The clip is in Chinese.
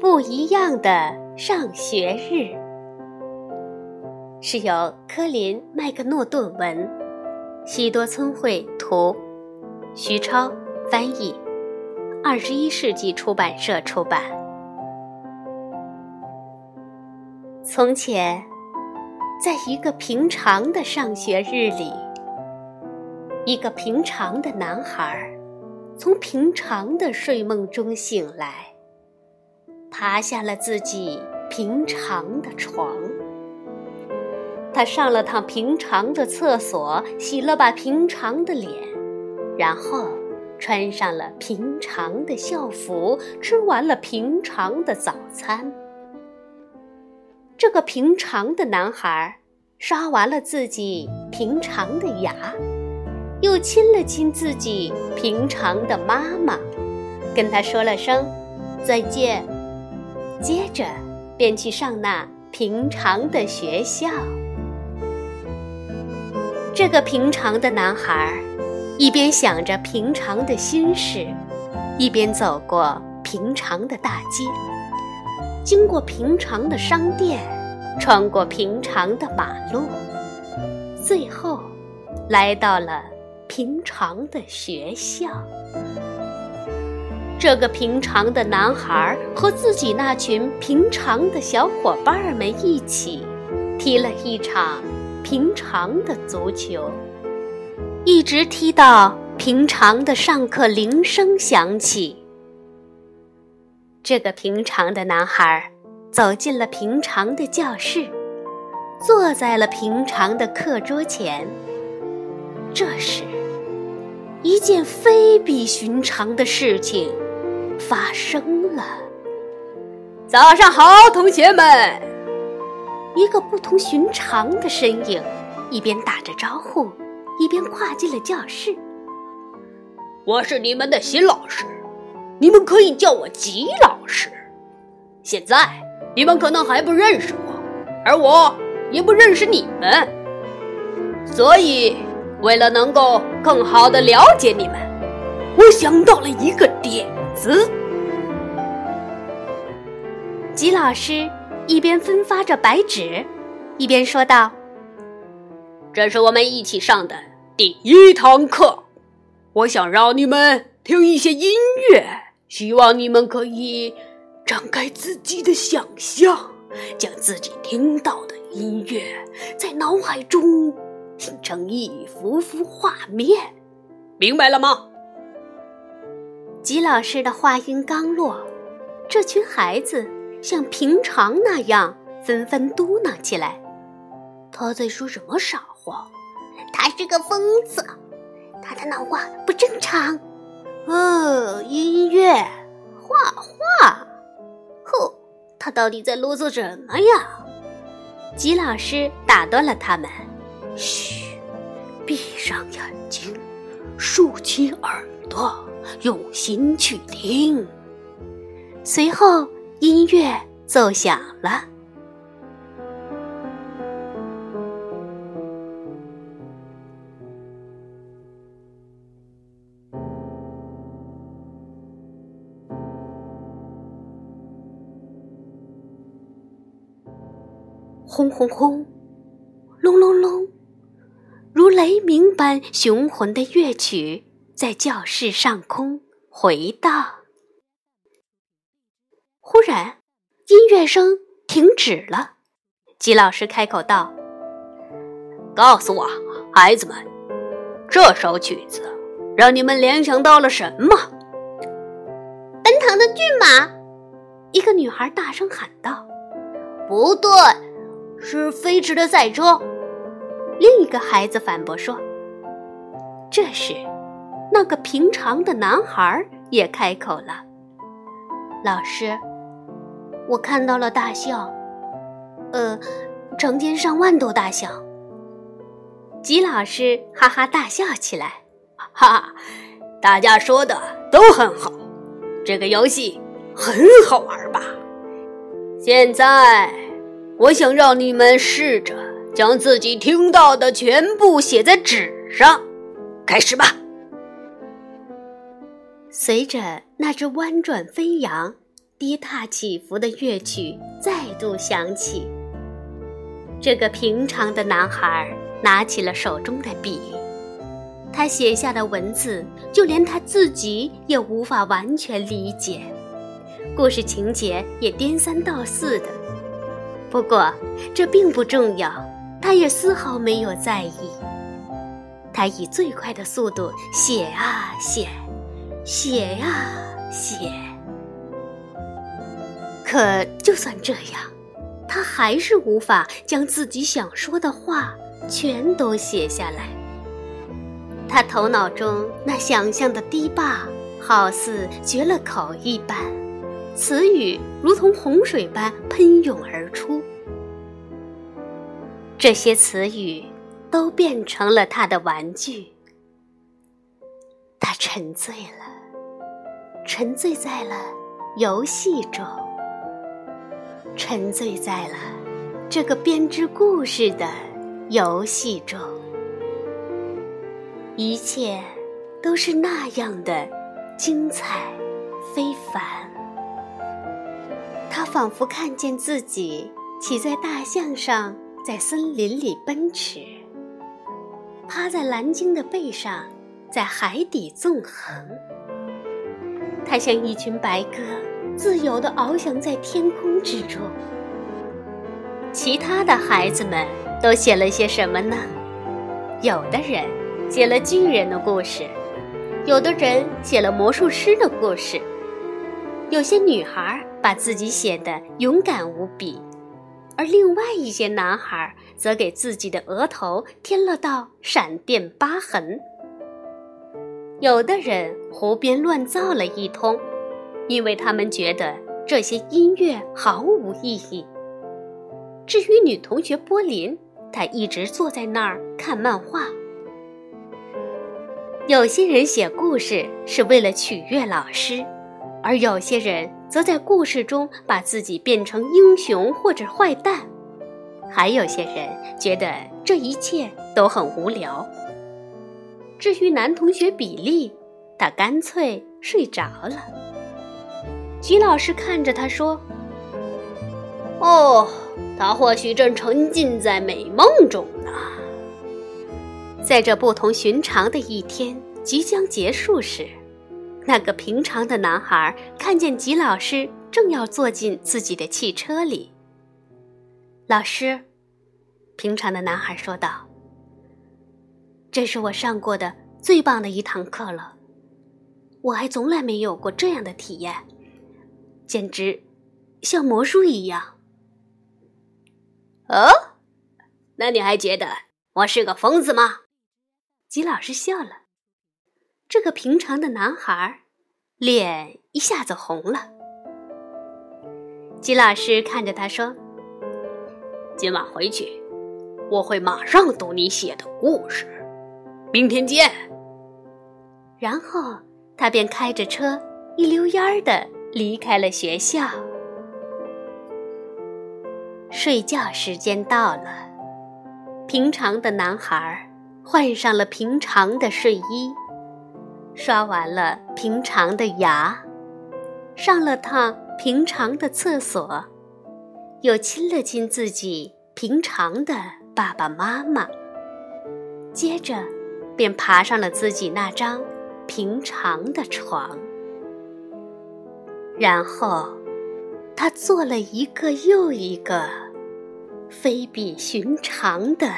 不一样的上学日，是由科林·麦克诺顿文、西多村会图、徐超翻译，二十一世纪出版社出版。从前，在一个平常的上学日里，一个平常的男孩从平常的睡梦中醒来，爬下了自己平常的床。他上了趟平常的厕所，洗了把平常的脸，然后穿上了平常的校服，吃完了平常的早餐。这个平常的男孩刷完了自己平常的牙，又亲了亲自己平常的妈妈，跟他说了声再见，接着便去上那平常的学校。这个平常的男孩一边想着平常的心事，一边走过平常的大街。经过平常的商店，穿过平常的马路，最后来到了平常的学校。这个平常的男孩和自己那群平常的小伙伴们一起踢了一场平常的足球，一直踢到平常的上课铃声响起。这个平常的男孩走进了平常的教室，坐在了平常的课桌前。这时，一件非比寻常的事情发生了。早上好，同学们！一个不同寻常的身影，一边打着招呼，一边跨进了教室。我是你们的新老师。你们可以叫我吉老师。现在你们可能还不认识我，而我也不认识你们。所以，为了能够更好的了解你们，我想到了一个点子。吉老师一边分发着白纸，一边说道：“这是我们一起上的第一堂课，我想让你们听一些音乐。”希望你们可以张开自己的想象，将自己听到的音乐在脑海中拼成一幅幅画面，明白了吗？吉老师的话音刚落，这群孩子像平常那样纷纷嘟囔起来：“他在说什么傻话？他是个疯子，他的脑瓜不正常。”哦，音乐，画画，哼，他到底在啰嗦什么呀？吉老师打断了他们：“嘘，闭上眼睛，竖起耳朵，用心去听。”随后，音乐奏响了。轰轰轰，雷鸣般雄浑的乐曲在教室上空回荡。忽然，音乐声停止了。吉老师开口道：“告诉我，孩子们，这首曲子让你们联想到了什么？”奔腾的骏马，一个女孩大声喊道：“不对。”是飞驰的赛车。另一个孩子反驳说：“这时，那个平常的男孩也开口了。老师，我看到了大象，呃，成千上万头大象。”吉老师哈哈大笑起来：“哈哈，大家说的都很好，这个游戏很好玩吧？现在。”我想让你们试着将自己听到的全部写在纸上，开始吧。随着那只弯转飞扬、跌踏起伏的乐曲再度响起，这个平常的男孩拿起了手中的笔，他写下的文字，就连他自己也无法完全理解，故事情节也颠三倒四的。不过这并不重要，他也丝毫没有在意。他以最快的速度写啊写。写啊写，可就算这样，他还是无法将自己想说的话全都写下来。他头脑中那想象的堤坝，好似绝了口一般，词语如同洪水般喷涌而出。这些词语都变成了他的玩具，他沉醉了。沉醉在了游戏中，沉醉在了这个编织故事的游戏中，一切都是那样的精彩非凡。他仿佛看见自己骑在大象上，在森林里奔驰；趴在蓝鲸的背上，在海底纵横。它像一群白鸽，自由地翱翔在天空之中。其他的孩子们都写了些什么呢？有的人写了巨人的故事，有的人写了魔术师的故事，有些女孩把自己写得勇敢无比，而另外一些男孩则给自己的额头添了道闪电疤痕。有的人胡编乱造了一通，因为他们觉得这些音乐毫无意义。至于女同学波林，她一直坐在那儿看漫画。有些人写故事是为了取悦老师，而有些人则在故事中把自己变成英雄或者坏蛋，还有些人觉得这一切都很无聊。至于男同学比利，他干脆睡着了。徐老师看着他说：“哦，他或许正沉浸在美梦中呢。”在这不同寻常的一天即将结束时，那个平常的男孩看见吉老师正要坐进自己的汽车里。老师，平常的男孩说道。这是我上过的最棒的一堂课了，我还从来没有过这样的体验，简直像魔术一样。哦，那你还觉得我是个疯子吗？吉老师笑了，这个平常的男孩脸一下子红了。吉老师看着他说：“今晚回去，我会马上读你写的故事。”明天见。然后他便开着车一溜烟儿的离开了学校。睡觉时间到了，平常的男孩换上了平常的睡衣，刷完了平常的牙，上了趟平常的厕所，又亲了亲自己平常的爸爸妈妈，接着。便爬上了自己那张平常的床，然后他做了一个又一个非比寻常的。